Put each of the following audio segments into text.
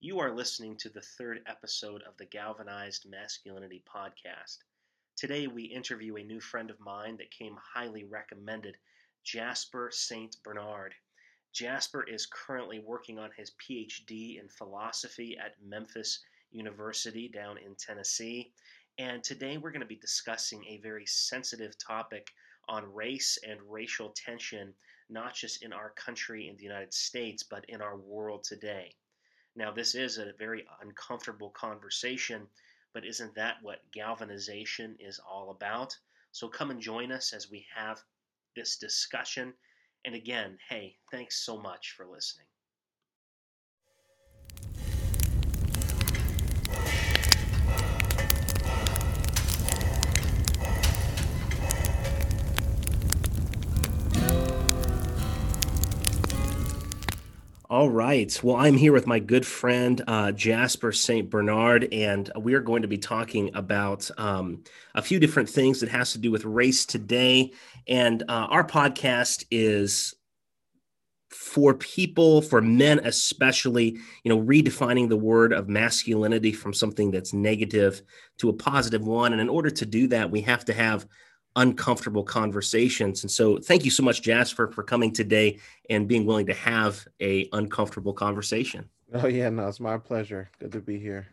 You are listening to the third episode of the Galvanized Masculinity podcast. Today, we interview a new friend of mine that came highly recommended, Jasper St. Bernard. Jasper is currently working on his PhD in philosophy at Memphis University down in Tennessee. And today, we're going to be discussing a very sensitive topic on race and racial tension, not just in our country in the United States, but in our world today. Now, this is a very uncomfortable conversation, but isn't that what galvanization is all about? So come and join us as we have this discussion. And again, hey, thanks so much for listening. All right. Well, I'm here with my good friend uh, Jasper St. Bernard, and we are going to be talking about um, a few different things that has to do with race today. And uh, our podcast is for people, for men especially, you know, redefining the word of masculinity from something that's negative to a positive one. And in order to do that, we have to have uncomfortable conversations. And so thank you so much, Jasper, for coming today and being willing to have a uncomfortable conversation. Oh yeah, no, it's my pleasure. Good to be here.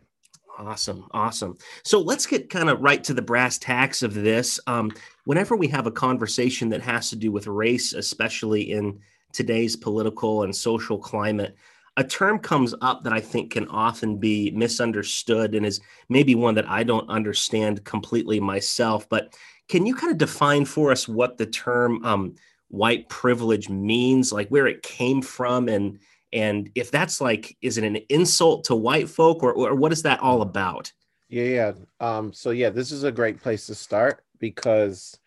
Awesome, awesome. So let's get kind of right to the brass tacks of this. Um, whenever we have a conversation that has to do with race, especially in today's political and social climate, a term comes up that I think can often be misunderstood and is maybe one that I don't understand completely myself. But can you kind of define for us what the term um, white privilege means, like where it came from, and and if that's like, is it an insult to white folk, or, or what is that all about? Yeah, yeah. Um, so yeah, this is a great place to start because,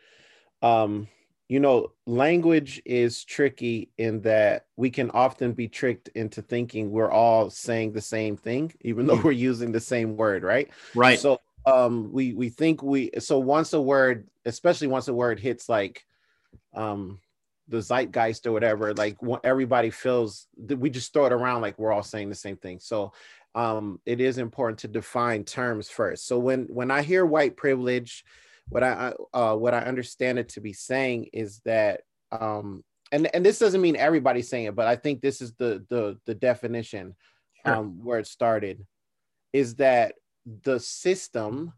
um, you know, language is tricky in that we can often be tricked into thinking we're all saying the same thing, even though hmm. we're using the same word, right? Right. So um we we think we so once a word especially once a word hits like um the zeitgeist or whatever like everybody feels that we just throw it around like we're all saying the same thing so um it is important to define terms first so when when i hear white privilege what i uh what i understand it to be saying is that um and and this doesn't mean everybody's saying it but i think this is the the the definition sure. um where it started is that the system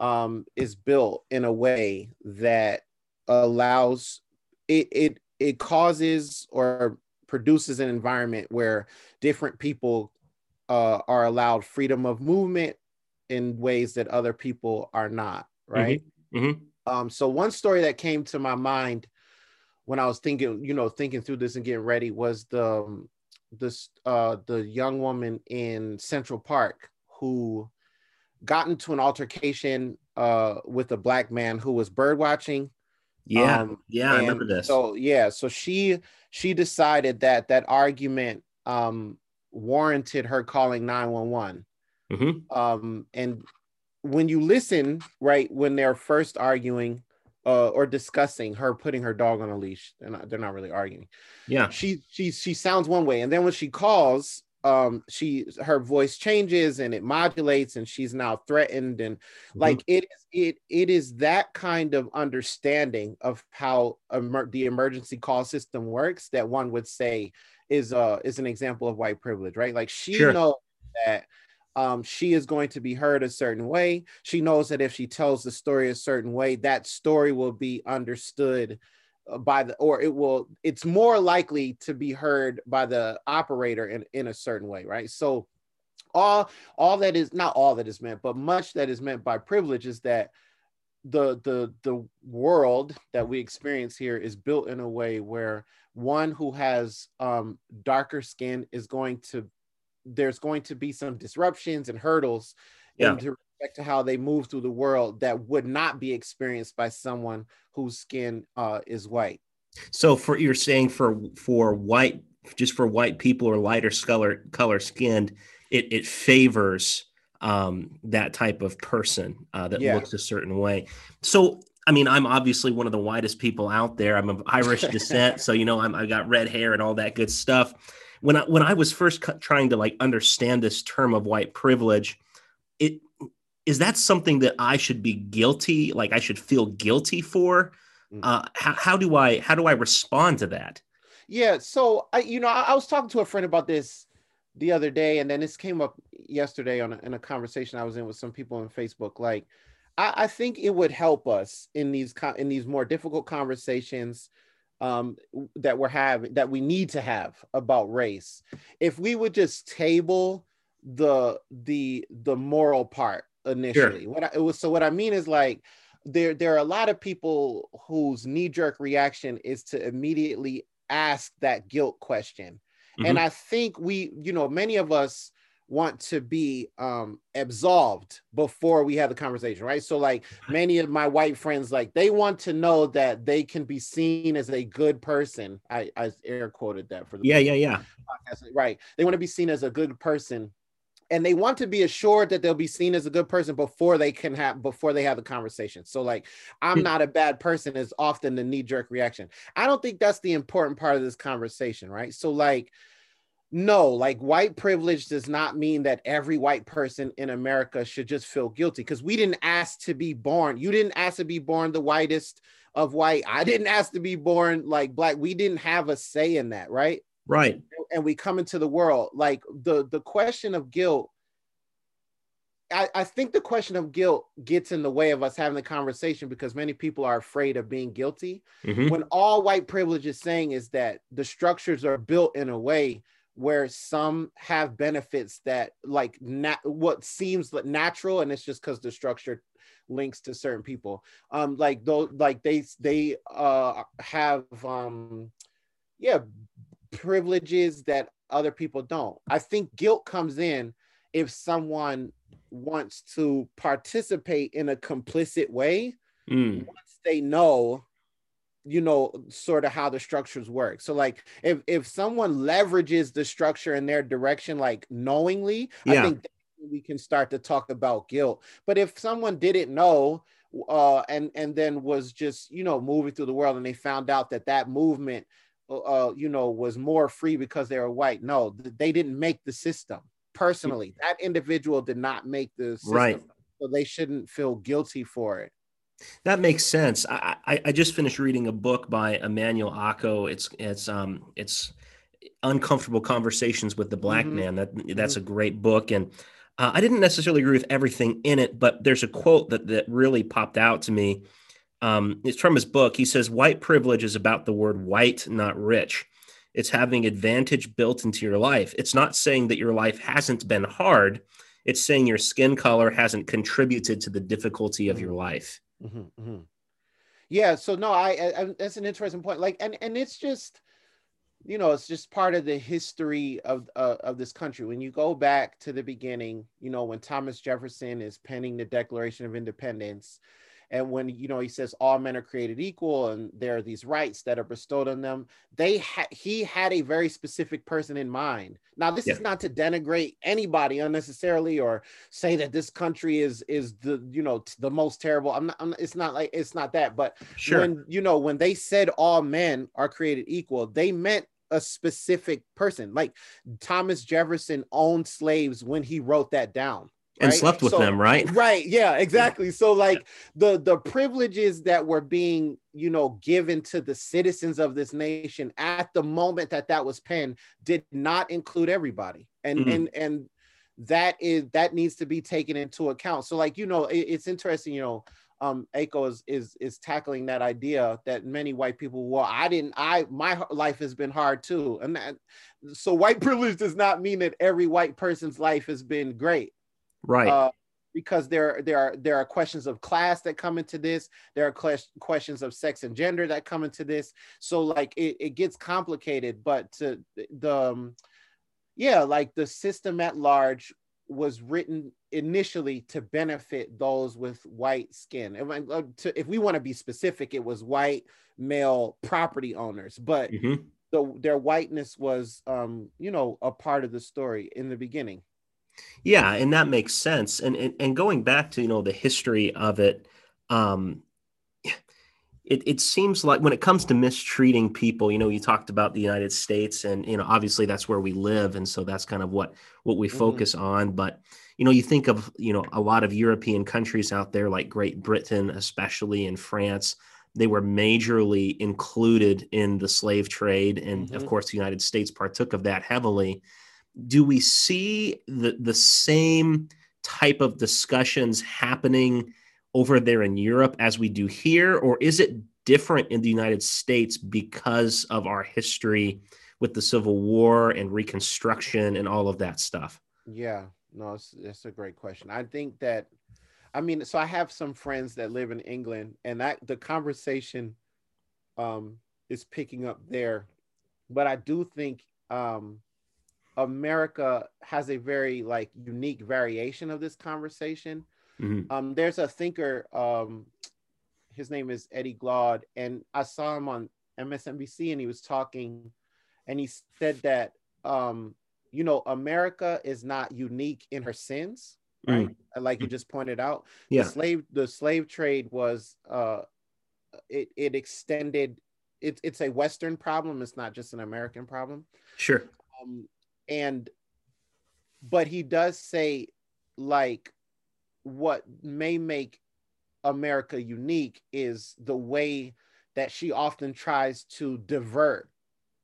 um, is built in a way that allows it it it causes or produces an environment where different people uh, are allowed freedom of movement in ways that other people are not right mm-hmm. Mm-hmm. Um, so one story that came to my mind when i was thinking you know thinking through this and getting ready was the um, this uh the young woman in central park who got into an altercation uh, with a black man who was bird watching. Yeah, um, yeah, I remember this. So yeah, so she she decided that that argument um, warranted her calling nine one one. Mm-hmm. Um, and when you listen, right, when they're first arguing uh, or discussing her putting her dog on a leash, they're not they're not really arguing. Yeah, she she she sounds one way, and then when she calls, um she her voice changes and it modulates and she's now threatened and mm-hmm. like it is it it is that kind of understanding of how emer- the emergency call system works that one would say is uh is an example of white privilege right like she sure. knows that um, she is going to be heard a certain way. She knows that if she tells the story a certain way, that story will be understood by the or it will it's more likely to be heard by the operator in, in a certain way right so all all that is not all that is meant but much that is meant by privilege is that the the the world that we experience here is built in a way where one who has um darker skin is going to there's going to be some disruptions and hurdles yeah. into respect to how they move through the world that would not be experienced by someone whose skin uh, is white. So, for you're saying for for white, just for white people or lighter color color skinned, it it favors um, that type of person uh, that yeah. looks a certain way. So, I mean, I'm obviously one of the whitest people out there. I'm of Irish descent, so you know I'm I got red hair and all that good stuff. when I when I was first trying to like understand this term of white privilege, is that something that I should be guilty, like I should feel guilty for? Mm. Uh, how, how do I how do I respond to that? Yeah, so I you know I, I, was talking to a friend about this the other day, and then this came up yesterday on a, in a conversation I was in with some people on Facebook. Like, I, I think it would help us in these in these more difficult conversations um, that we're having that we need to have about race if we would just table the the the moral part initially. Sure. what I, it was so what i mean is like there there are a lot of people whose knee jerk reaction is to immediately ask that guilt question. Mm-hmm. and i think we you know many of us want to be um absolved before we have the conversation right? So like many of my white friends like they want to know that they can be seen as a good person. I i air quoted that for the yeah yeah yeah. right? They want to be seen as a good person and they want to be assured that they'll be seen as a good person before they can have before they have the conversation so like i'm hmm. not a bad person is often the knee-jerk reaction i don't think that's the important part of this conversation right so like no, like white privilege does not mean that every white person in America should just feel guilty because we didn't ask to be born. You didn't ask to be born the whitest of white. I didn't ask to be born like black. We didn't have a say in that, right? Right. And we come into the world like the the question of guilt. I, I think the question of guilt gets in the way of us having the conversation because many people are afraid of being guilty. Mm-hmm. When all white privilege is saying is that the structures are built in a way where some have benefits that like nat- what seems natural and it's just because the structure links to certain people um like those like they they uh have um yeah privileges that other people don't i think guilt comes in if someone wants to participate in a complicit way mm. once they know you know sort of how the structures work so like if if someone leverages the structure in their direction like knowingly yeah. i think we can start to talk about guilt but if someone didn't know uh and and then was just you know moving through the world and they found out that that movement uh, you know was more free because they were white no they didn't make the system personally that individual did not make the system right so they shouldn't feel guilty for it that makes sense. I, I, I just finished reading a book by Emmanuel Acho. It's it's um it's uncomfortable conversations with the black mm-hmm. man. That that's mm-hmm. a great book, and uh, I didn't necessarily agree with everything in it, but there's a quote that that really popped out to me. Um, it's from his book. He says, "White privilege is about the word white, not rich. It's having advantage built into your life. It's not saying that your life hasn't been hard." It's saying your skin color hasn't contributed to the difficulty of your mm-hmm. life. Mm-hmm, mm-hmm. Yeah. So no, I, I, that's an interesting point. Like, and and it's just, you know, it's just part of the history of uh, of this country. When you go back to the beginning, you know, when Thomas Jefferson is penning the Declaration of Independence, and when you know he says all men are created equal and there are these rights that are bestowed on them they ha- he had a very specific person in mind now this yeah. is not to denigrate anybody unnecessarily or say that this country is is the you know the most terrible i'm not I'm, it's not like it's not that but sure. when you know when they said all men are created equal they meant a specific person like thomas jefferson owned slaves when he wrote that down and slept with so, them right? right yeah exactly. So like the the privileges that were being you know given to the citizens of this nation at the moment that that was penned did not include everybody. And mm-hmm. and and that is that needs to be taken into account. So like you know it, it's interesting you know um Acho is is is tackling that idea that many white people well I didn't I my life has been hard too. And that so white privilege does not mean that every white person's life has been great right. Uh, because there there are there are questions of class that come into this. There are questions of sex and gender that come into this. So like it, it gets complicated but to the um, yeah like the system at large was written initially to benefit those with white skin. If, uh, to, if we want to be specific it was white male property owners but mm-hmm. the, their whiteness was um, you know a part of the story in the beginning yeah, and that makes sense. And and, and going back to you know the history of it, um, it, it seems like when it comes to mistreating people, you know, you talked about the United States and, you know, obviously that's where we live. And so that's kind of what, what we mm-hmm. focus on. But, you know, you think of, you know, a lot of European countries out there like Great Britain, especially in France, they were majorly included in the slave trade. And mm-hmm. of course, the United States partook of that heavily. Do we see the, the same type of discussions happening over there in Europe as we do here, or is it different in the United States because of our history with the Civil War and Reconstruction and all of that stuff? Yeah, no, it's, it's a great question. I think that, I mean, so I have some friends that live in England, and that the conversation um, is picking up there, but I do think um, America has a very like unique variation of this conversation Mm-hmm. Um, there's a thinker, um, his name is Eddie Glaude, and I saw him on MSNBC and he was talking, and he said that, um, you know, America is not unique in her sins, right? Mm-hmm. Like you mm. just pointed out. Yeah. The slave, the slave trade was, uh, it, it extended, it, it's a Western problem. It's not just an American problem. Sure. Um, and, but he does say, like, what may make America unique is the way that she often tries to divert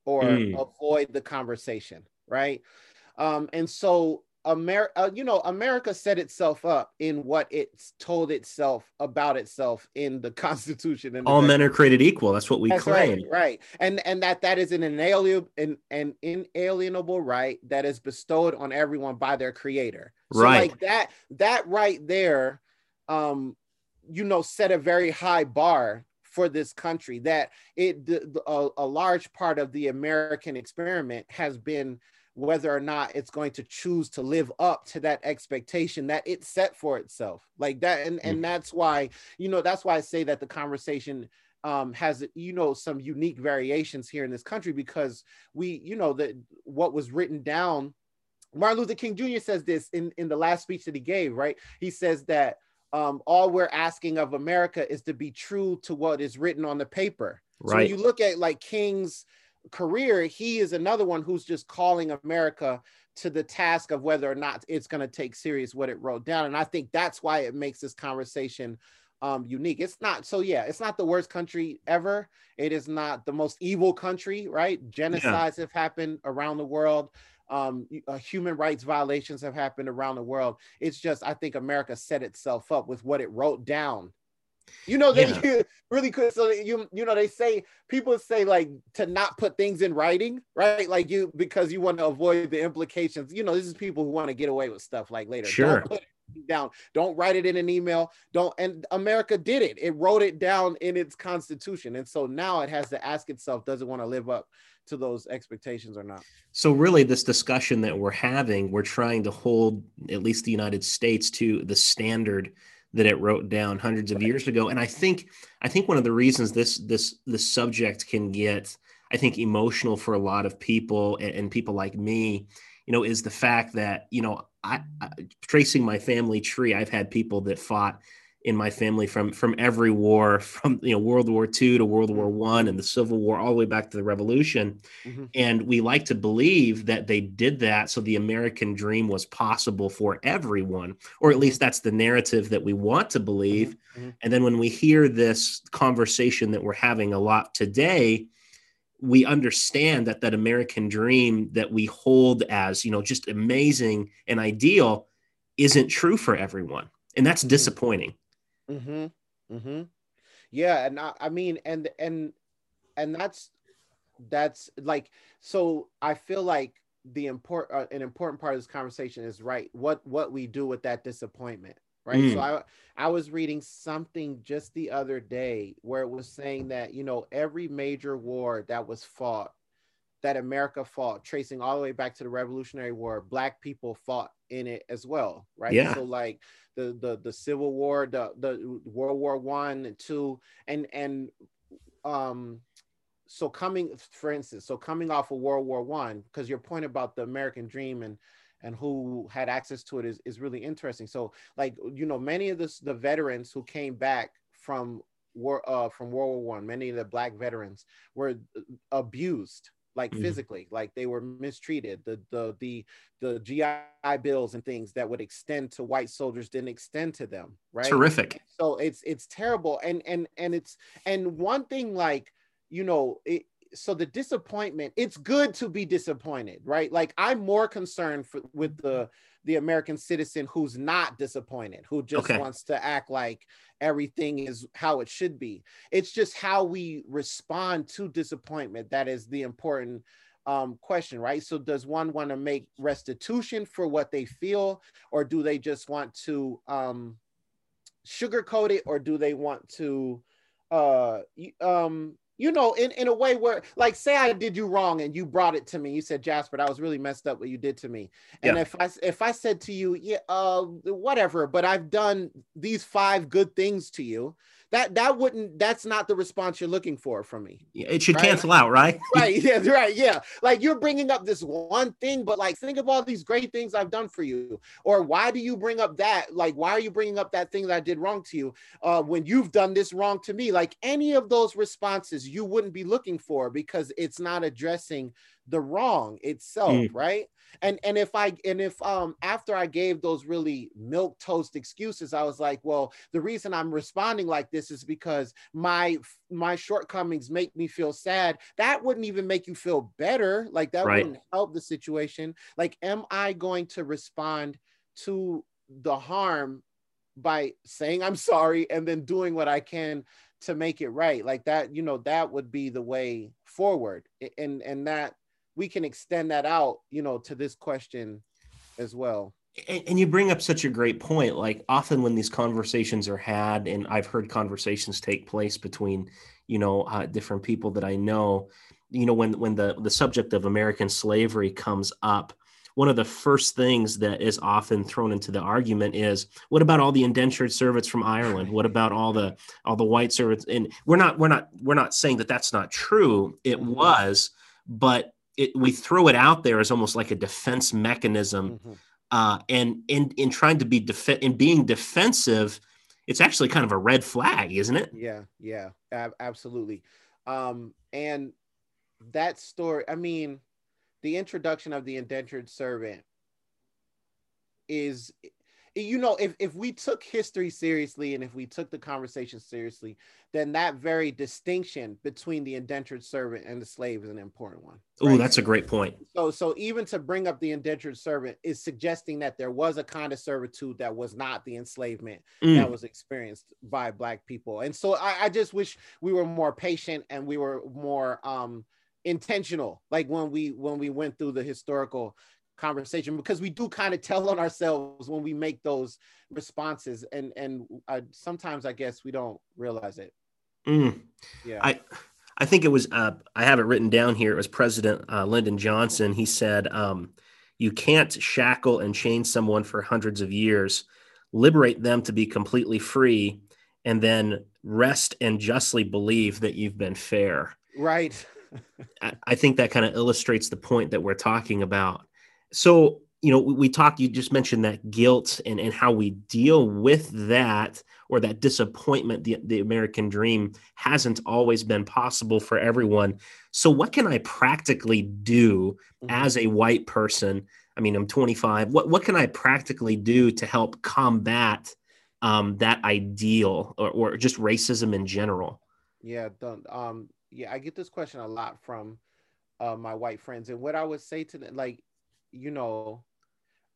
or mm. avoid the conversation, right? Um, and so America, uh, you know, America set itself up in what it's told itself about itself in the Constitution. And all men are created equal. That's what we That's claim, right, right? And and that that is an inalienable an, an inalienable right that is bestowed on everyone by their Creator. So right. like that that right there, um, you know, set a very high bar for this country. That it the, the, a, a large part of the American experiment has been whether or not it's going to choose to live up to that expectation that it set for itself like that and and mm. that's why you know that's why i say that the conversation um, has you know some unique variations here in this country because we you know that what was written down martin luther king jr says this in in the last speech that he gave right he says that um, all we're asking of america is to be true to what is written on the paper right. so when you look at like king's career, he is another one who's just calling America to the task of whether or not it's going to take serious what it wrote down. And I think that's why it makes this conversation um, unique. It's not so yeah, it's not the worst country ever. It is not the most evil country, right? Genocides yeah. have happened around the world. Um, uh, human rights violations have happened around the world. It's just I think America set itself up with what it wrote down you know that yeah. you really could. So you you know they say people say like to not put things in writing, right? Like you because you want to avoid the implications. You know, this is people who want to get away with stuff like later. Sure. Don't put down. Don't write it in an email. Don't. And America did it. It wrote it down in its constitution, and so now it has to ask itself: Does it want to live up to those expectations or not? So really, this discussion that we're having, we're trying to hold at least the United States to the standard that it wrote down hundreds of years ago. And I think I think one of the reasons this this this subject can get I think emotional for a lot of people and, and people like me, you know, is the fact that you know I, I tracing my family tree, I've had people that fought in my family from from every war from you know world war ii to world war one and the civil war all the way back to the revolution mm-hmm. and we like to believe that they did that so the american dream was possible for everyone or at least that's the narrative that we want to believe mm-hmm. mm-hmm. and then when we hear this conversation that we're having a lot today we understand that that american dream that we hold as you know just amazing and ideal isn't true for everyone and that's mm-hmm. disappointing Mm-hmm. Mm-hmm. Yeah, and I, I mean, and and and that's that's like so. I feel like the important uh, an important part of this conversation is right. What what we do with that disappointment, right? Mm. So I I was reading something just the other day where it was saying that you know every major war that was fought that America fought, tracing all the way back to the Revolutionary War, Black people fought in it as well, right? Yeah. So like the the the Civil War, the the World War One and two, and and um, so coming, for instance, so coming off of World War One, because your point about the American Dream and and who had access to it is, is really interesting. So like you know many of the the veterans who came back from war uh, from World War One, many of the black veterans were abused like mm-hmm. physically like they were mistreated. The the the the gi bills and things that would extend to white soldiers didn't extend to them right? Terrific. So it's it's terrible. And and and it's and one thing like you know it, so the disappointment it's good to be disappointed right? Like i'm more concerned for, with the the american citizen who's not disappointed who just okay. wants to act like everything is how it should be it's just how we respond to disappointment that is the important um, question right so does one want to make restitution for what they feel or do they just want to um, sugarcoat it or do they want to uh um you know, in, in a way where, like, say I did you wrong and you brought it to me. You said, Jasper, that was really messed up what you did to me. And yeah. if I if I said to you, yeah, uh, whatever, but I've done these five good things to you, that that wouldn't that's not the response you're looking for from me. It should right? cancel out right? Right yeah right yeah. Like you're bringing up this one thing but like think of all these great things i've done for you. Or why do you bring up that like why are you bringing up that thing that i did wrong to you uh, when you've done this wrong to me? Like any of those responses you wouldn't be looking for because it's not addressing the wrong itself mm. right? And and if i and if um after i gave those really milk toast excuses i was like well the reason i'm responding like this is because my my shortcomings make me feel sad. That wouldn't even make you feel better. Like that right. wouldn't help the situation. Like am i going to respond to the harm by saying i'm sorry and then doing what i can to make it right? Like that you know that would be the way forward. And and that we can extend that out, you know, to this question as well. And, you bring up such a great point. Like often when these conversations are had, and I've heard conversations take place between, you know, uh, different people that I know, you know, when when the the subject of American slavery comes up, one of the first things that is often thrown into the argument is what about all the indentured servants from Ireland what about all the all the white servants and we're not we're not we're not saying that that's not true it was but it, we throw it out there as almost like a defense mechanism. Mm-hmm. Uh, and in in trying to be def- in being defensive, it's actually kind of a red flag, isn't it? Yeah, yeah, ab- absolutely. Um, and that story, I mean, the introduction of the indentured servant is you know, if, if we took history seriously and if we took the conversation seriously, then that very distinction between the indentured servant and the slave is an important one. Right? Oh, that's a great point. So, so even to bring up the indentured servant is suggesting that there was a kind of servitude that was not the enslavement mm. that was experienced by Black people. And so I, I just wish we were more patient and we were more um, intentional, like when we when we went through the historical conversation because we do kind of tell on ourselves when we make those responses and and uh, sometimes i guess we don't realize it. Mm. yeah. I i think it was uh, i have it written down here it was president uh, lyndon johnson. He said um, you can't shackle and chain someone for hundreds of years. Liberate them to be completely free and then rest and justly believe that you've been fair. Right. I, I think that kind of illustrates the point that we're talking about so you know we, we talked you just mentioned that guilt and, and how we deal with that or that disappointment the, the american dream hasn't always been possible for everyone. So what can i practically do mm-hmm. as a white person? I mean i'm 25 what, what can i practically do to help combat um, that ideal or, or just racism in general? Yeah um yeah i get this question a lot from uh, my white friends. And what i would say to them like you know,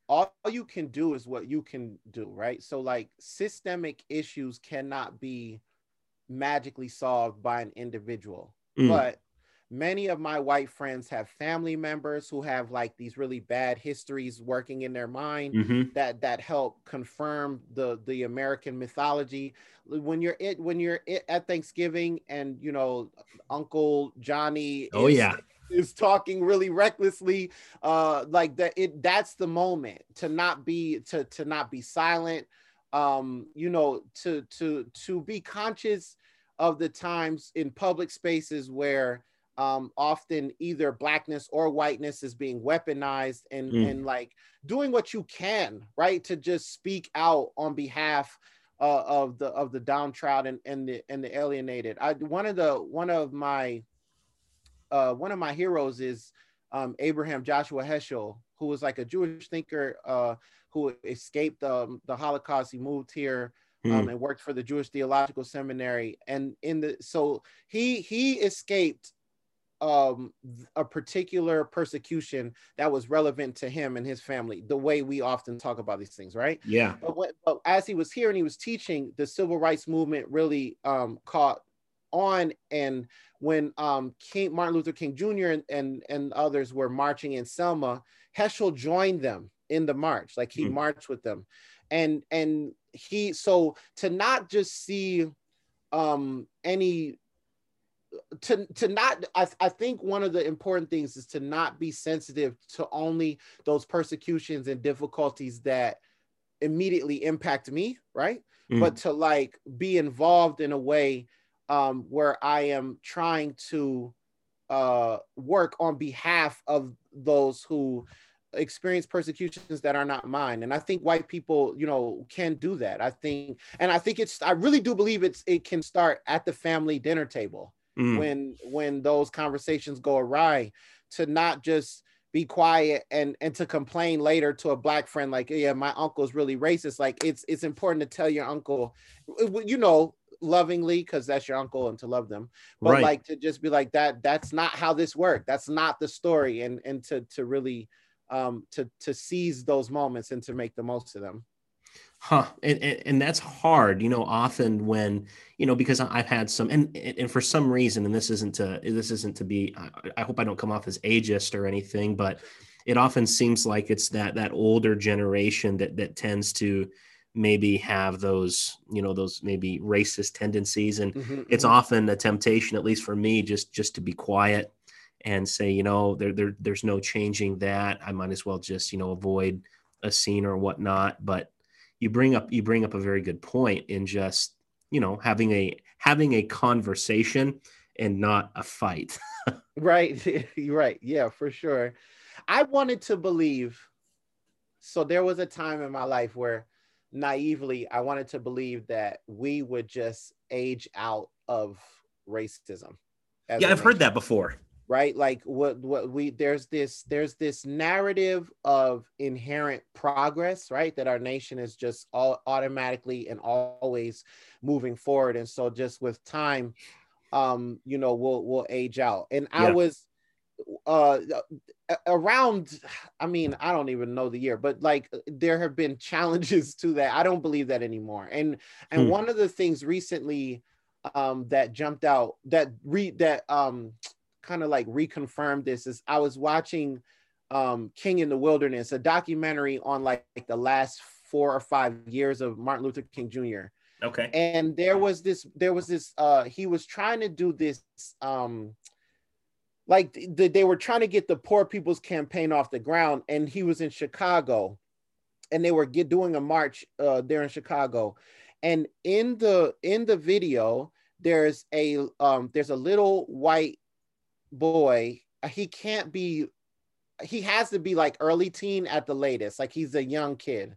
all you can do is what you can do, right? So, like, systemic issues cannot be magically solved by an individual. Mm. But many of my white friends have family members who have like these really bad histories working in their mind mm-hmm. that that help confirm the the american mythology when you're it when you're it at thanksgiving and you know uncle johnny oh is, yeah is talking really recklessly uh like that it that's the moment to not be to to not be silent um you know to to to be conscious of the times in public spaces where um, often either blackness or whiteness is being weaponized and mm. and like doing what you can right to just speak out on behalf uh, of the of the downtrodden and the and the alienated. I one of the one of my uh, one of my heroes is um, Abraham Joshua Heschel, who was like a Jewish thinker uh, who escaped um, the Holocaust. He moved here um, mm. and worked for the Jewish Theological Seminary. And in the so he he escaped um a particular persecution that was relevant to him and his family the way we often talk about these things right yeah but, but as he was here and he was teaching the civil rights movement really um caught on and when um king martin luther king jr and and, and others were marching in selma heschel joined them in the march like he mm. marched with them and and he so to not just see um any to to not I, I think one of the important things is to not be sensitive to only those persecutions and difficulties that immediately impact me right mm. but to like be involved in a way um where i am trying to uh work on behalf of those who experience persecutions that are not mine. And i think white people you know can do that. I think and i think it's i really do believe it's it can start at the family dinner table mm. when when those conversations go awry to not just be quiet and and to complain later to a black friend like yeah my uncle's really racist. Like it's it's important to tell your uncle you know lovingly because that's your uncle and to love them but right. like to just be like that that's not how this worked that's not the story and and to to really um to to seize those moments and to make the most of them Huh. And, and, and that's hard, you know, often when, you know, because I've had some, and, and for some reason, and this isn't to, this isn't to be, I, I hope I don't come off as ageist or anything, but it often seems like it's that, that older generation that, that tends to maybe have those, you know, those maybe racist tendencies. And mm-hmm, it's mm-hmm. often a temptation, at least for me, just, just to be quiet and say, you know, there, there, there's no changing that. I might as well just, you know, avoid a scene or whatnot. But, you bring up you bring up a very good point in just you know having a having a conversation and not a fight right right yeah for sure i wanted to believe so there was a time in my life where naively i wanted to believe that we would just age out of racism yeah i've heard that before. right? Like what what we there's this there's this narrative of inherent progress right? That our nation is just all automatically and always moving forward. And so just with time um you know we'll we'll age out. And yeah. i was uh around i mean i don't even know the year but like there have been challenges to that i don't believe that anymore and and hmm. one of the things recently um that jumped out that read that um kind of like reconfirmed this is I was watching um, King in the Wilderness, a documentary on like, like the last four or five years of Martin Luther King Jr. Okay. And there was this, there was this, uh, he was trying to do this, um, like the, they were trying to get the poor people's campaign off the ground. And he was in Chicago and they were get, doing a march uh, there in Chicago. And in the, in the video, there's a, um, there's a little white boy, he can't be, he has to be like early teen at the latest. Like he's a young kid.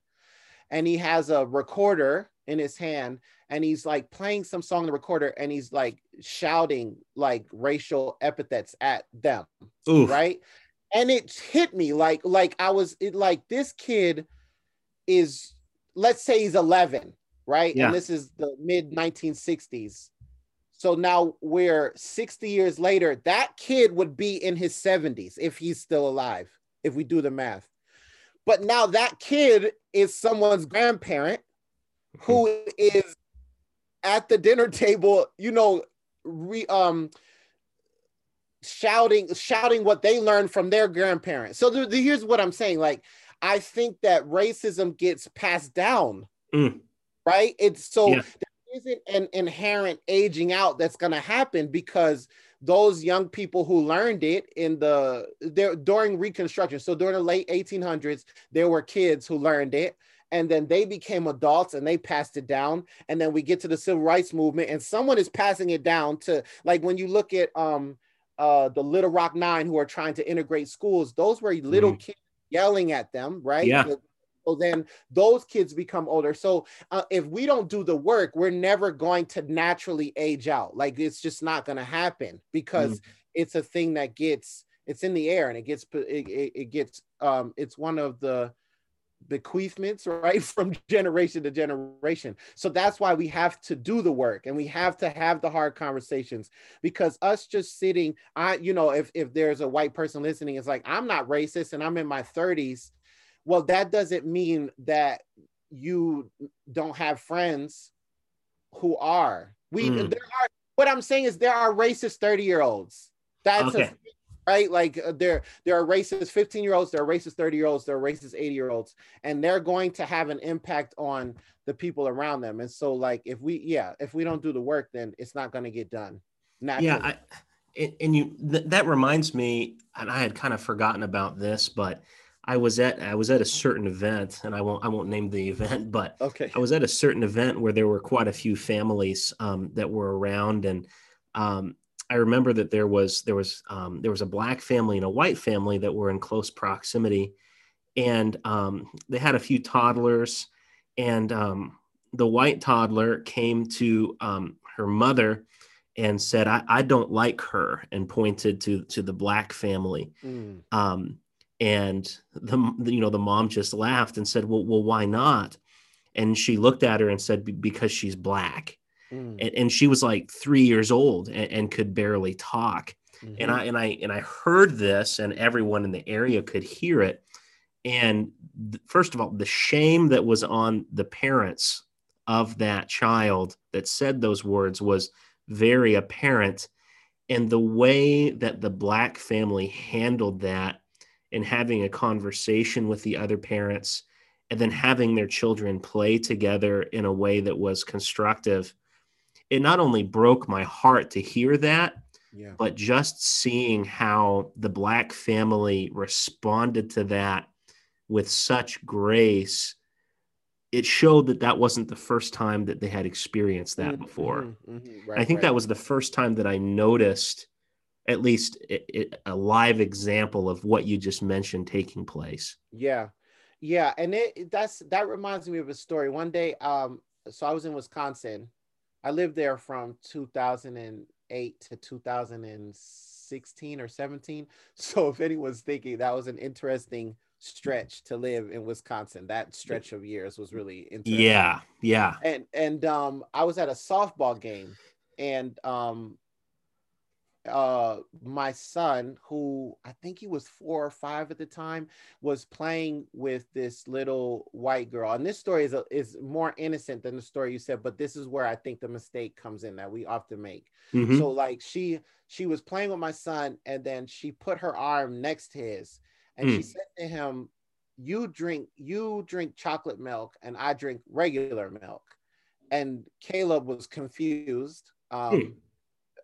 And he has a recorder in his hand and he's like playing some song on the recorder and he's like shouting like racial epithets at them. Oof. Right. And it hit me like, like I was it like this kid is, let's say he's 11, right? Yeah. And this is the mid 1960s so now we're 60 years later. That kid would be in his 70s if he's still alive, if we do the math. But now that kid is someone's grandparent who is at the dinner table, you know, re, um, shouting shouting what they learned from their grandparents. So here's what I'm saying. Like, I think that racism gets passed down, mm. right? It's so yeah isn't an inherent aging out that's going to happen because those young people who learned it in the there during reconstruction so during the late 1800s there were kids who learned it and then they became adults and they passed it down. And then we get to the civil rights movement and someone is passing it down to like when you look at um uh the little rock nine who are trying to integrate schools those were little mm. kids yelling at them right? Yeah. So then those kids become older. So uh, if we don't do the work we're never going to naturally age out. Like it's just not going to happen because mm. it's a thing that gets it's in the air and it gets it, it, it gets um it's one of the bequeathments right from generation to generation. So that's why we have to do the work and we have to have the hard conversations because us just sitting i you know if if there's a white person listening it's like i'm not racist and i'm in my 30s well that doesn't mean that you don't have friends who are. We mm. there are what i'm saying is there are racist 30 year olds that's okay. a right? Like uh, there there are racist 15 year olds, there are racist 30 year olds, there are racist 80 year olds, and they're going to have an impact on the people around them. And so, like, if we yeah, if we don't do the work, then it's not going to get done. Naturally. Yeah, I, and you th- that reminds me, and I had kind of forgotten about this, but. I was at I was at a certain event, and I won't I won't name the event, but okay, I was at a certain event where there were quite a few families um, that were around, and um, I remember that there was there was um, there was a black family and a white family that were in close proximity, and um, they had a few toddlers, and um, the white toddler came to um, her mother and said, I, "I don't like her," and pointed to to the black family. Mm. and the you know the mom just laughed and said, "Well, well, why not?" And she looked at her and said, "Because she's black." Mm. and, and, she was like three years old and, and could barely talk. Mm-hmm. And I and I and I heard this, and everyone in the area could hear it. And th- first of all, the shame that was on the parents of that child that said those words was very apparent. And the way that the black family handled that and having a conversation with the other parents and then having their children play together in a way that was constructive it not only broke my heart to hear that, yeah. but just seeing how the black family responded to that with such grace it showed that that wasn't the first time that they had experienced that mm-hmm, before mm-hmm. Right, i think right. that was the first time that i noticed at least it, it, a live example of what you just mentioned taking place yeah yeah and it that's that reminds me of a story one day um so i was in wisconsin I lived there from 2008 to 2016 or 17. So if anyone's thinking that was an interesting stretch to live in Wisconsin, that stretch of years was really interesting. Yeah, yeah. And and um, I was at a softball game, and um, uh my son who i think he was four or five at the time was playing with this little white girl and this story is a, is more innocent than the story you said but this is where i think the mistake comes in that we often make mm-hmm. so like she she was playing with my son and then she put her arm next to his and mm. she said to him you drink you drink chocolate milk and i drink regular milk and caleb was confused um mm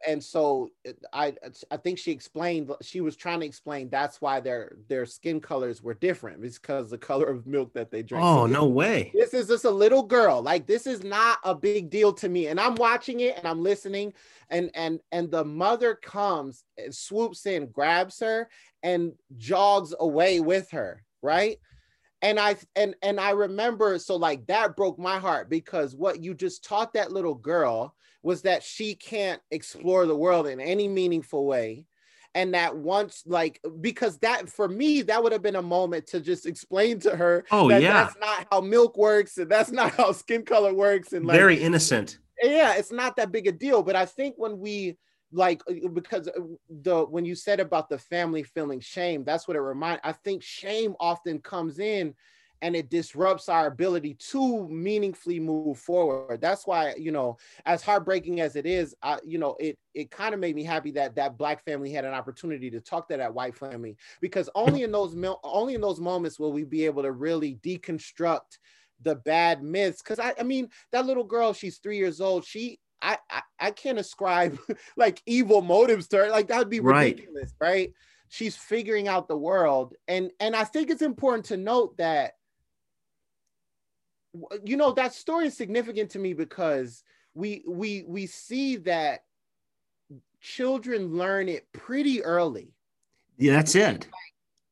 and so I I think she explained she was trying to explain that's why their their skin colors were different because the color of milk that they drink. Oh no way! This is just a little girl. Like this is not a big deal to me, and I'm watching it and I'm listening, and and and the mother comes and swoops in, grabs her, and jogs away with her. Right and i and and i remember so like that broke my heart because what you just taught that little girl was that she can't explore the world in any meaningful way. And that once like because that for me that would have been a moment to just explain to her oh that yeah. that's not how milk works and that's not how skin color works and like, very innocent. Yeah it's not that big a deal. But i think when we like uh, because uh, the when you said about the family feeling shame that's what it remind i think shame often comes in and it disrupts our ability to meaningfully move forward that's why you know as heartbreaking as it is I, you know it it kind of made me happy that that black family had an opportunity to talk to that white family because only in those only in those moments will we be able to really deconstruct the bad myths because I, I mean that little girl she's three years old she I, I, I can't ascribe like evil motives to her. Like that would be ridiculous, right. right? She's figuring out the world, and and I think it's important to note that you know that story is significant to me because we we we see that children learn it pretty early. Yeah, that's it.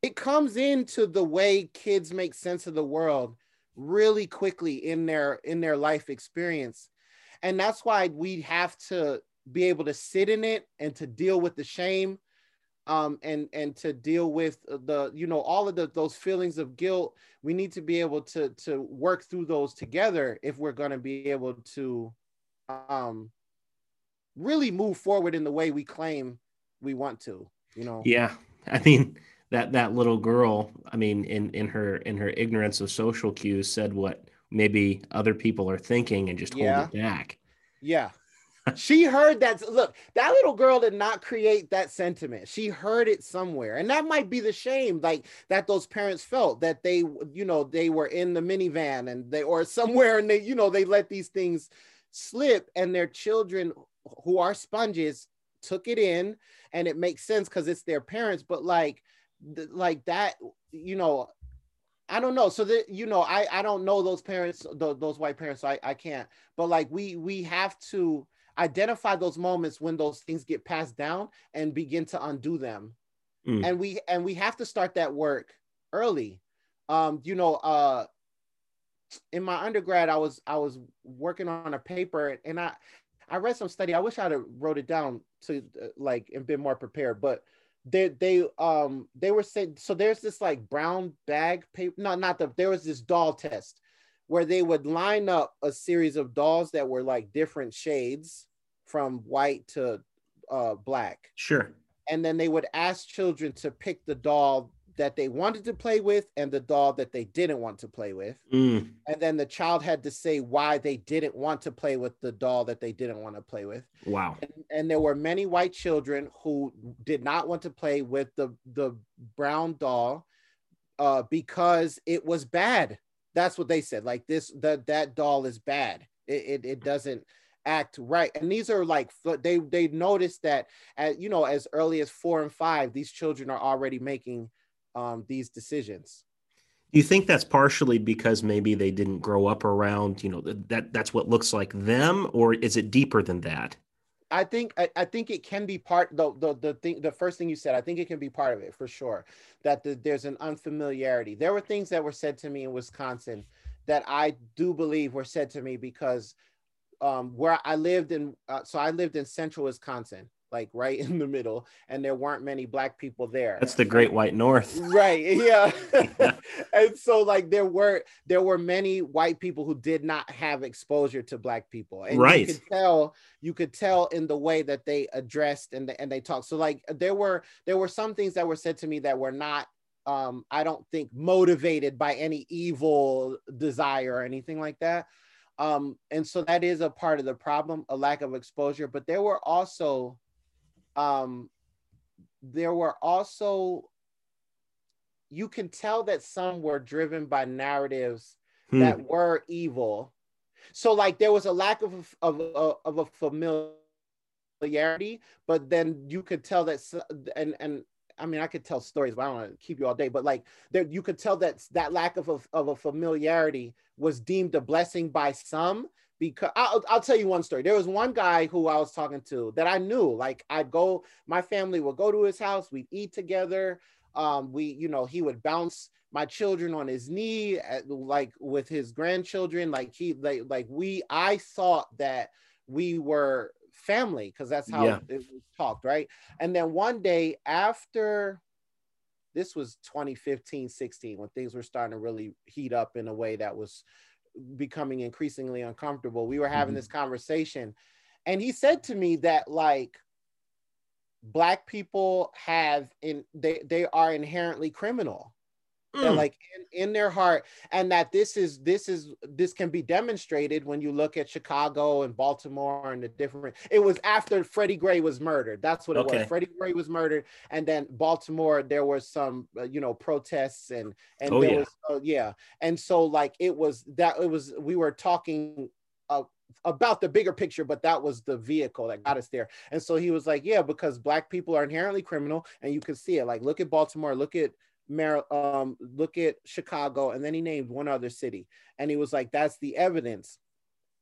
it comes into the way kids make sense of the world really quickly in their in their life experience and that's why we have to be able to sit in it and to deal with the shame um, and and to deal with the you know all of the those feelings of guilt we need to be able to to work through those together if we're going to be able to um really move forward in the way we claim we want to you know? Yeah. I mean that that little girl i mean in in her in her ignorance of social cues said what maybe other people are thinking and just yeah. hold it back. Yeah she heard that look that little girl did not create that sentiment she heard it somewhere and that might be the shame like that those parents felt that they you know they were in the minivan and they or somewhere and they you know they let these things slip and their children who are sponges took it in and it makes sense because it's their parents but like like that you know I don't know. So that you know, I I don't know those parents, those, those white parents. So I I can't. But like we we have to identify those moments when those things get passed down and begin to undo them. Mm. and we and we have to start that work early. Um you know uh in my undergrad i was i was working on a paper and i i read some study. I wish i'd have wrote it down to uh, like and been more prepared but they they um they were saying so there's this like brown bag paper no not the there was this doll test where they would line up a series of dolls that were like different shades from white to uh, black. Sure. And then they would ask children to pick the doll that they wanted to play with and the doll that they didn't want to play with. Mm. And then the child had to say why they didn't want to play with the doll that they didn't want to play with. Wow. And, and, there were many white children who did not want to play with the, the brown doll uh, because it was bad. That's what they said. Like this, that that doll is bad. It, it, it doesn't act right and these are like they they noticed that at you know as early as four and five these children are already making um, these decisions do you think that's partially because maybe they didn't grow up around you know that that's what looks like them or is it deeper than that I think I, I, think it can be part the, the the thing the first thing you said I think it can be part of it for sure that the, there's an unfamiliarity. There were things that were said to me in Wisconsin that I do believe were said to me because um, where I lived in, uh, so I lived in central Wisconsin, like right in the middle, and there weren't many black people there. That's the Great White North, right? Yeah. yeah. and so, like, there were there were many white people who did not have exposure to black people, and right. you could tell you could tell in the way that they addressed and the, and they talked. So, like, there were there were some things that were said to me that were not um, I don't think motivated by any evil desire or anything like that. Um, and so that is a part of the problem, a lack of exposure. But there were also, um, there were also, you can tell that some were driven by narratives hmm. that were evil. So like there was a lack of of of, a familiarity, but then you could tell that and and I mean, I could tell stories, but I don't want to keep you all day. But like, there, you could tell that that lack of a, of a familiarity was deemed a blessing by some. Because I'll, I'll tell you one story. There was one guy who I was talking to that I knew. Like, I'd go, my family would go to his house, we'd eat together. Um, we, you know, he would bounce my children on his knee, at, like with his grandchildren. Like he, like, like we, I thought that we were family because that's how yeah. it was talked, right? And then one day after this was 2015, 16, when things were starting to really heat up in a way that was becoming increasingly uncomfortable. We were having mm-hmm. this conversation, and he said to me that like black people have in they they are inherently criminal mm. like in, in their heart and that this is this is this can be demonstrated when you look at chicago and baltimore and the different it was after freddie gray was murdered that's what it okay. was freddie gray was murdered and then baltimore there was some uh, you know protests and and oh, there yeah. was uh, yeah and so like it was that it was we were talking uh, about the bigger picture, but that was the vehicle that got us there. And so he was like, Yeah, because black people are inherently criminal, and you can see it. Like, look at Baltimore, look at Mar- um, look at Chicago, and then he named one other city, and he was like, "That's the evidence."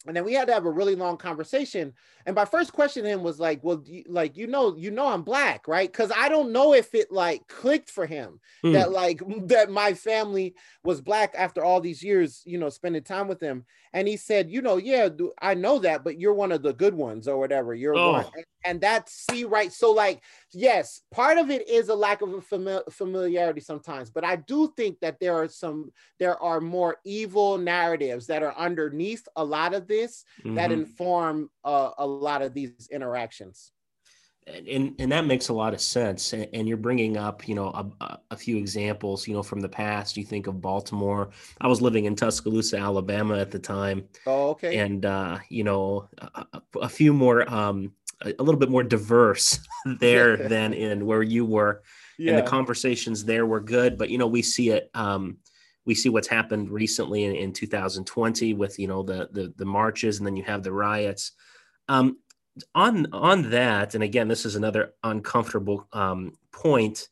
and then we had to have a really long conversation and my first question to him was like well you, like you know you know i'm black right because i don't know if it like clicked for him mm. that like that my family was black after all these years you know spending time with him and he said you know yeah i know that but you're one of the good ones or whatever you're oh. one and that's see right so like yes part of it is a lack of a fami- familiarity sometimes but i do think that there are some there are more evil narratives that are underneath a lot of this mm-hmm. that inform uh, a lot of these interactions and and that makes a lot of sense and, and you're bringing up you know a, a, few examples you know from the past. You think of baltimore. I was living in tuscaloosa alabama at the time oh okay. and uh you know a, a few more um a little bit more diverse there than in where you were yeah. and the conversations there were good. But you know we see it um we see what's happened recently in, in 2020 with you know the, the the marches and then you have the riots. Um on on that and again this is another uncomfortable um point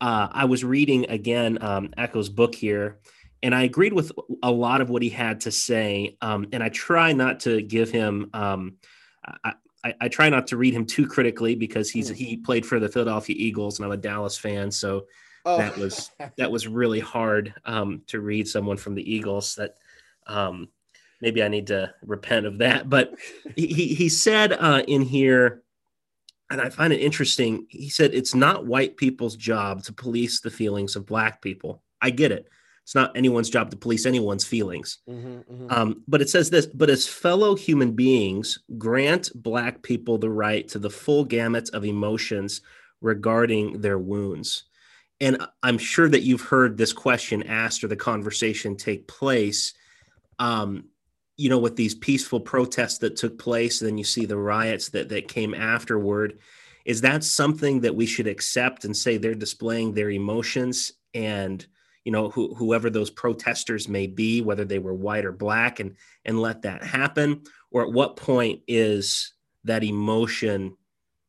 uh i was reading again um Acho's book here and I agreed with a lot of what he had to say. Um, and I try not to give him um, I, I, I, try not to read him too critically because he's mm. he played for the Philadelphia Eagles and I'm a Dallas fan, so oh. that was that was really hard um, to read someone from the Eagles. That um, maybe I need to repent of that. But he he said uh, in here, and I find it interesting. He said it's not white people's job to police the feelings of black people. I get it. It's not anyone's job to police anyone's feelings. Mm-hmm, mm-hmm. Um, but it says this, but as fellow human beings, grant Black people the right to the full gamut of emotions regarding their wounds. And I'm sure that you've heard this question asked or the conversation take place. Um, you know, with these peaceful protests that took place, and then you see the riots that that came afterward. Is that something that we should accept and say they're displaying their emotions? And you know who, whoever those protesters may be whether they were white or black and and let that happen? Or at what point is that emotion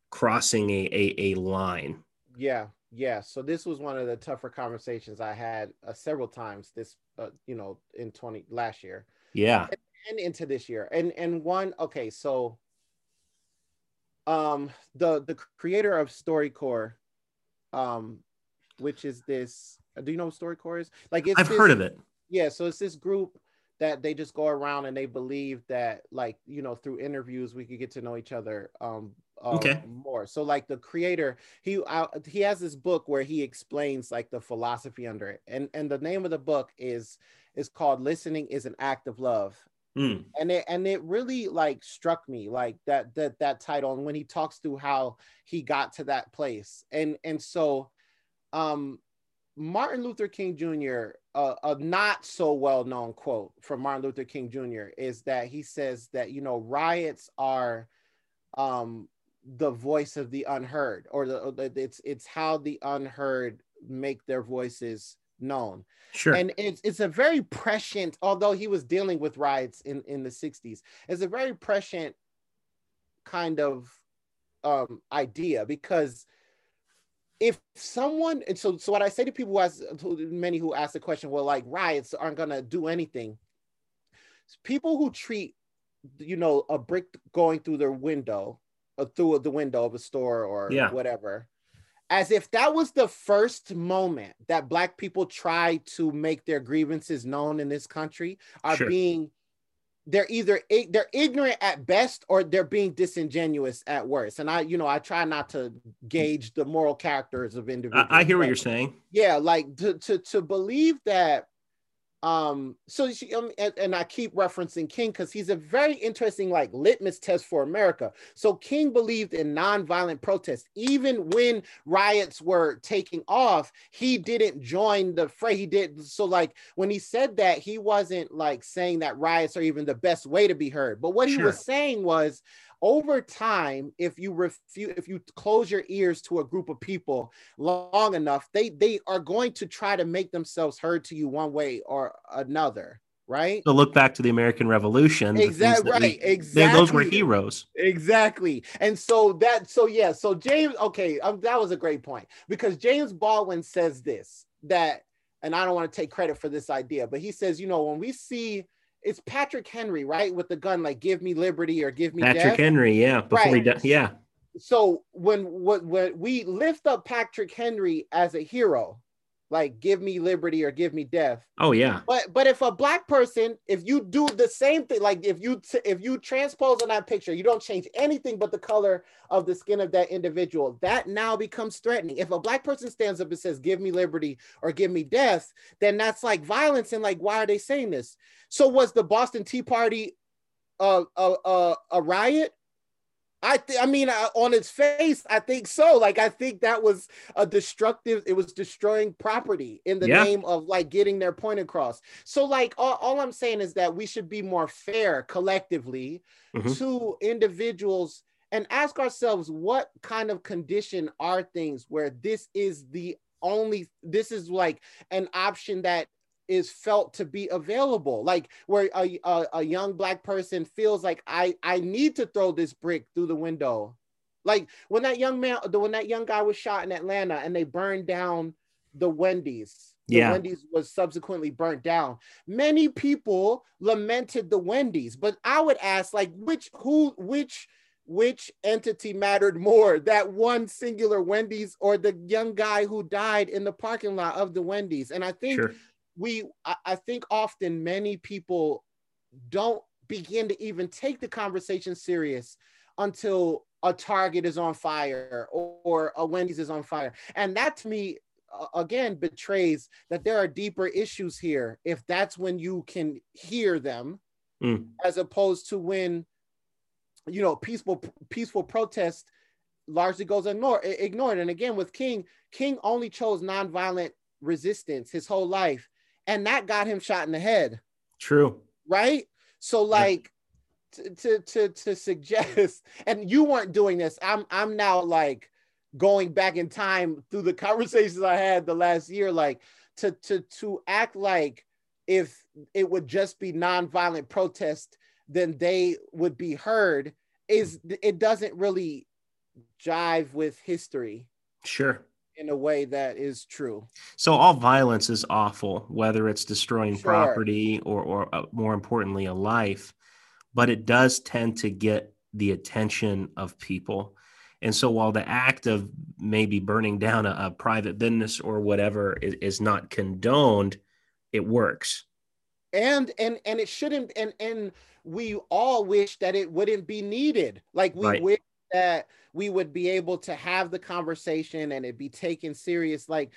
crossing a a, a line? Yeah yeah. So this was one of the tougher conversations i had uh, several times this uh, you know in 20 last year. Yeah. and, and into this year and and one okay so um the the creator of storycorps um which is this do you know what StoryCorps is? Like it's I've this, heard of it. Yeah, so it's this group that they just go around and they believe that like you know through interviews we could get to know each other um uh, okay. more. So like the creator, he uh, he has this book where he explains like the philosophy under it, and and the name of the book is is called "Listening is an Act of Love." Mm. And it and it really like struck me like that that that title and when he talks through how he got to that place and and so um Martin Luther King Jr., uh, a not so well known quote from Martin Luther King Jr. is that he says that, you know, riots are um, the voice of the unheard, or the, it's, it's how the unheard make their voices known. Sure. And it's, it's a very prescient, although he was dealing with riots in, in the 60s, it's a very prescient kind of um, idea because if someone and so so what I say to people who ask to many who ask the question, well, like riots aren't gonna do anything. People who treat you know a brick going through their window or uh, through the window of a store or yeah. whatever as if that was the first moment that black people try to make their grievances known in this country are sure. being they're either they're ignorant at best or they're being disingenuous at worst and i you know i try not to gauge the moral characters of individuals i, I hear what you're saying yeah like to to, to believe that um so she, um, and, and, i keep referencing king because he's a very interesting like litmus test for america. So king believed in nonviolent protest even when riots were taking off he didn't join the fray. He did so like when he said that he wasn't like saying that riots are even the best way to be heard. But what he was saying was over time if you refuse if you close your ears to a group of people long enough they they are going to try to make themselves heard to you one way or another right? So look back to the american revolution exactly right we, exactly those were heroes. Exactly. And so that so yeah so james okay um, that was a great point because james baldwin says this that and i don't want to take credit for this idea but he says you know when we see it's Patrick Henry, right? With the gun, like give me liberty or give me Patrick death. Henry, yeah. Before he Right. yeah. So when what when we lift up Patrick Henry as a hero, like give me liberty or give me death. Oh yeah. But but if a black person, if you do the same thing, like if you t- if you transpose on that picture, you don't change anything but the color of the skin of that individual, that now becomes threatening. If a black person stands up and says, "Give me liberty" or "Give me death," then that's like violence. And like, why are they saying this? So was the Boston Tea Party uh, a a, a riot? I th- I mean, uh, on its face, I think so. Like, I think that was a destructive. It was destroying property in the Yeah. name of like getting their point across. So, like, all, all I'm saying is that we should be more fair collectively Mhm. to individuals and ask ourselves what kind of condition are things where this is the only this is like an option that is felt to be available like where a, a, a young black person feels like i i need to throw this brick through the window like when that young man the when that young guy was shot in atlanta and they burned down the wendy's the Yeah. wendy's was subsequently burnt down many people lamented the wendy's but i would ask like which who which which entity mattered more that one singular wendy's or the young guy who died in the parking lot of the wendy's and i think Sure. We I, I think often many people don't begin to even take the conversation serious until a target is on fire or, a wendy's is on fire. And that to me again betrays that there are deeper issues here if that's when you can hear them Mm. as opposed to when you know peaceful peaceful protest largely goes ignored ignored. And again with king king only chose nonviolent resistance his whole life and that got him shot in the head. True. right? So like to, to to to suggest and you weren't doing this. I'm i'm now like going back in time through the conversations i had the last year like to to to act like if it would just be nonviolent protest then they would be heard is it doesn't really jive with history. Sure. In a way that is true So all violence is awful, whether it's destroying Sure. property or, or uh, more importantly, a life. But it does tend to get the attention of people. And so while the act of maybe burning down a, a private business or whatever is, is not condoned, it works. and and and it shouldn't and and we all wish that it wouldn't be needed like we Right. wish that we would be able to have the conversation and it be taken serious. Like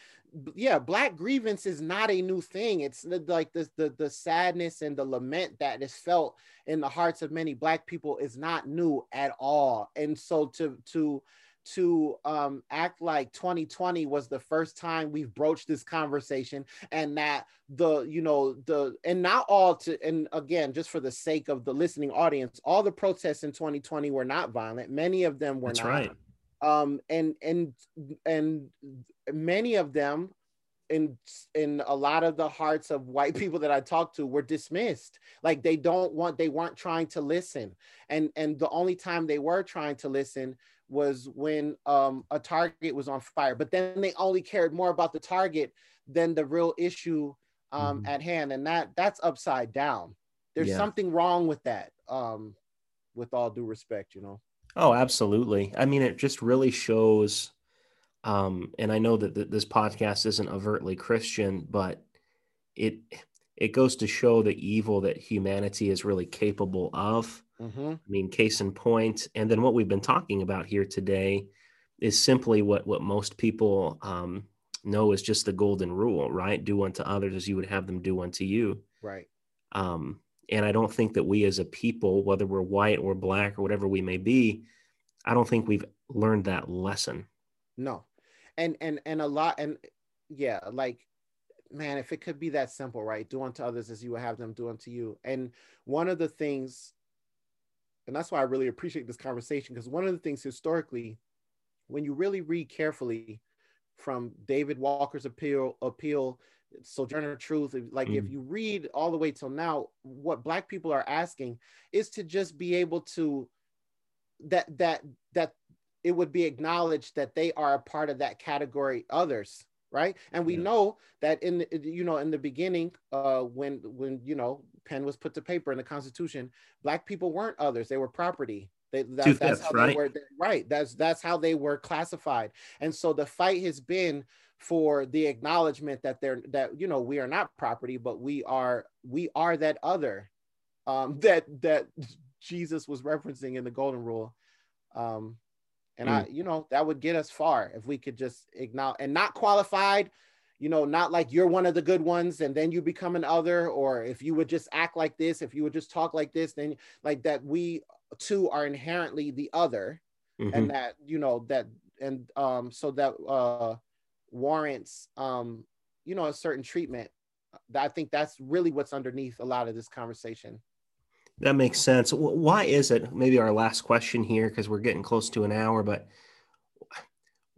yeah black grievance is not a new thing. It's like the, the the sadness and the lament that is felt in the hearts of many black people is not new at all. And so to to to um, act like 2020 was the first time we've broached this conversation and that the you know the and not all to and again just for the sake of the listening audience all the protests in 2020 were not violent. Many of them were That's not. right. um and and and many of them in in a lot of the hearts of white people that I talked to were dismissed. Like they don't want they weren't trying to listen. And and the only time they were trying to listen was when um a target was on fire but then they only cared more about the target than the real issue um Mhm. at hand and that that's upside down there's Yeah. something wrong with that um with all due respect you know Oh, absolutely. I mean, it just really shows. Um, and I know that th- this podcast isn't overtly Christian, but it it goes to show the evil that humanity is really capable of. Mhm. I mean, case in point, and then what we've been talking about here today is simply what what most people um, know is just the golden rule, right? Do unto others as you would have them do unto you. right Um, and I don't think that we as a people, whether we're white or black or whatever we may be, I don't think we've learned that lesson. No. And and and a lot and yeah, like man, if it could be that simple, right? Do unto others as you would have them do unto you. And one of the things, and that's why I really appreciate this conversation, because one of the things historically, when you really read carefully from David Walker's appeal, appeal, Sojourner Truth, like if Mhm. you read all the way till now, what black people are asking is to just be able to that that that it would be acknowledged that they are a part of that category others right and we Yeah. know that in the, you know in the beginning uh when when you know pen was put to paper in the Constitution, black people weren't others; they were property. They, that, that's fifths, how right? they were. Right. That's that's how they were classified. And so the fight has been for the acknowledgement that they're that you know we are not property, but we are we are that other um, that that Jesus was referencing in the Golden Rule. Um, and I, you know, that would get us far if we could just acknowledge and not qualified, you know, not like you're one of the good ones and then you become an other, or if you would just act like this, if you would just talk like this, then like that we too are inherently the other, Mhm. and that you know that and um so that uh warrants um you know a certain treatment. I think that's really what's underneath a lot of this conversation. That makes sense. Why is it? Maybe our last question here, because we're getting close to an hour, but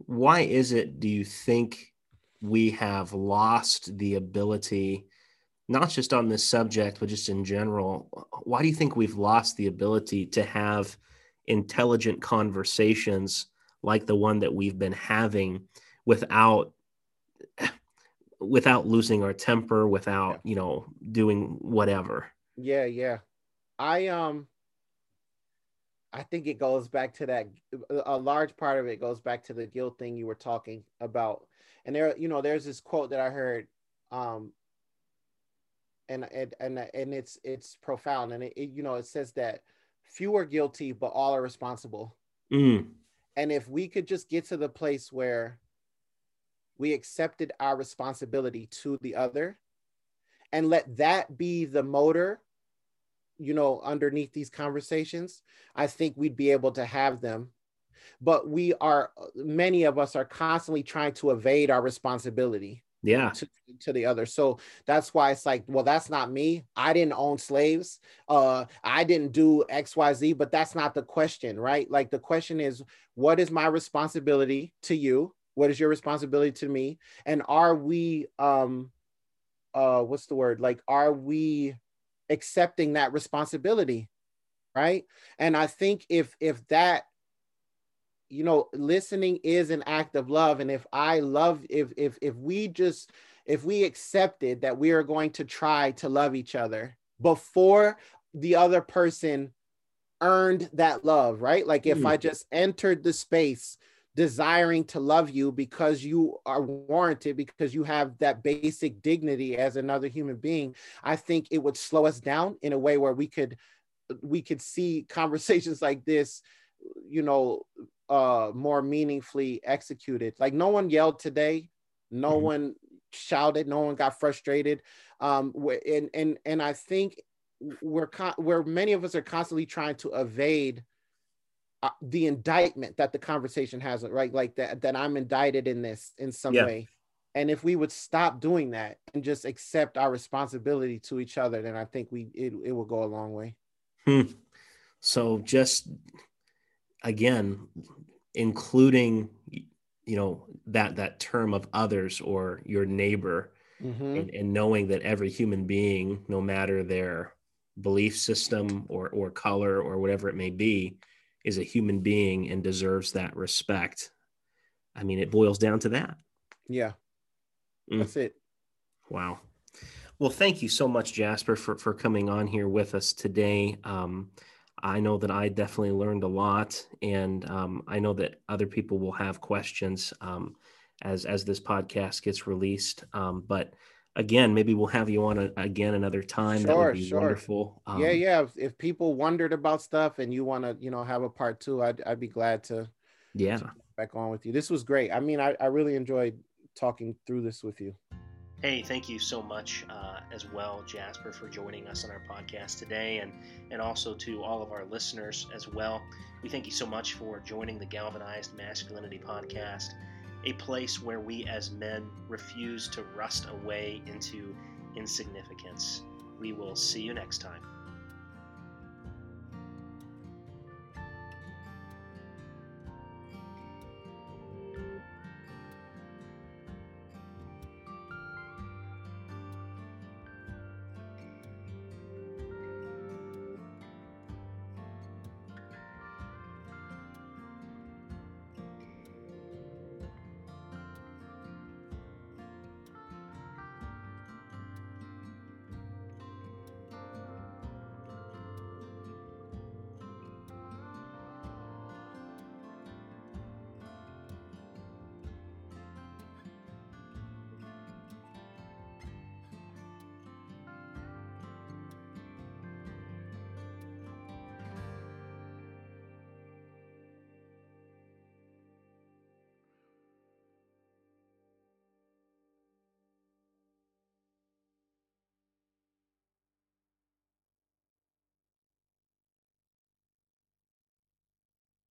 why is it, do you think we have lost the ability, not just on this subject, but just in general? Why do you think we've lost the ability to have intelligent conversations like the one that we've been having without? without losing our temper without you know doing whatever Yeah, yeah. I um I think it goes back to that a large part of it goes back to the guilt thing you were talking about. And there you know there's this quote that I heard um and and and, and it's it's profound and it, it you know it says that few are guilty but all are responsible. Mm, And if we could just get to the place where we accepted our responsibility to the other and let that be the motor, you know, underneath these conversations, I think we'd be able to have them. But we are, many of us are constantly trying to evade our responsibility yeah to, to the other. So that's why it's like, well, that's not me. I didn't own slaves. Uh, I didn't do XYZ, but that's not the question, right? Like the question is, what is my responsibility to you? What is your responsibility to me? And are we um uh what's the word? Like, are we accepting that responsibility? Right. And I think if if that you know listening is an act of love and if i love if if if we just if we accepted that we are going to try to love each other before the other person earned that love right like if Hmm. i just entered the space desiring to love you because you are warranted because you have that basic dignity as another human being i think it would slow us down in a way where we could we could see conversations like this you know uh more meaningfully executed. Like no one yelled today. No Mhm. one shouted. No one got frustrated. Um and and and i think we're con- where many of us are constantly trying to evade uh, the indictment that the conversation has right? Like that that i'm indicted in this in some Yeah. way. And if we would stop doing that and just accept our responsibility to each other then i think we it, it will go a long way. Hmm. So just again, including you know that that term of others or your neighbor, Mhm. and, and knowing that every human being, no matter their belief system or or color or whatever it may be, is a human being and deserves that respect. I mean, it boils down to that. yeah Mm. that's it Wow. Well, thank you so much, Jasper, for, for coming on here with us today. Um, I know that I definitely learned a lot, and um, I know that other people will have questions um, as as this podcast gets released. Um, but again, maybe we'll have you on a, again another time. that Sure, would be sure. wonderful. Um, yeah yeah if, if people wondered about stuff and you want to you know have a part two i'd, I'd be glad to yeah. back on with you this was great i mean i, I really enjoyed talking through this with you Hey, thank you so much uh, as well, Jasper, for joining us on our podcast today, and and also to all of our listeners as well. We thank you so much for joining the Galvanized Masculinity podcast, a place where we as men refuse to rust away into insignificance. We will see you next time.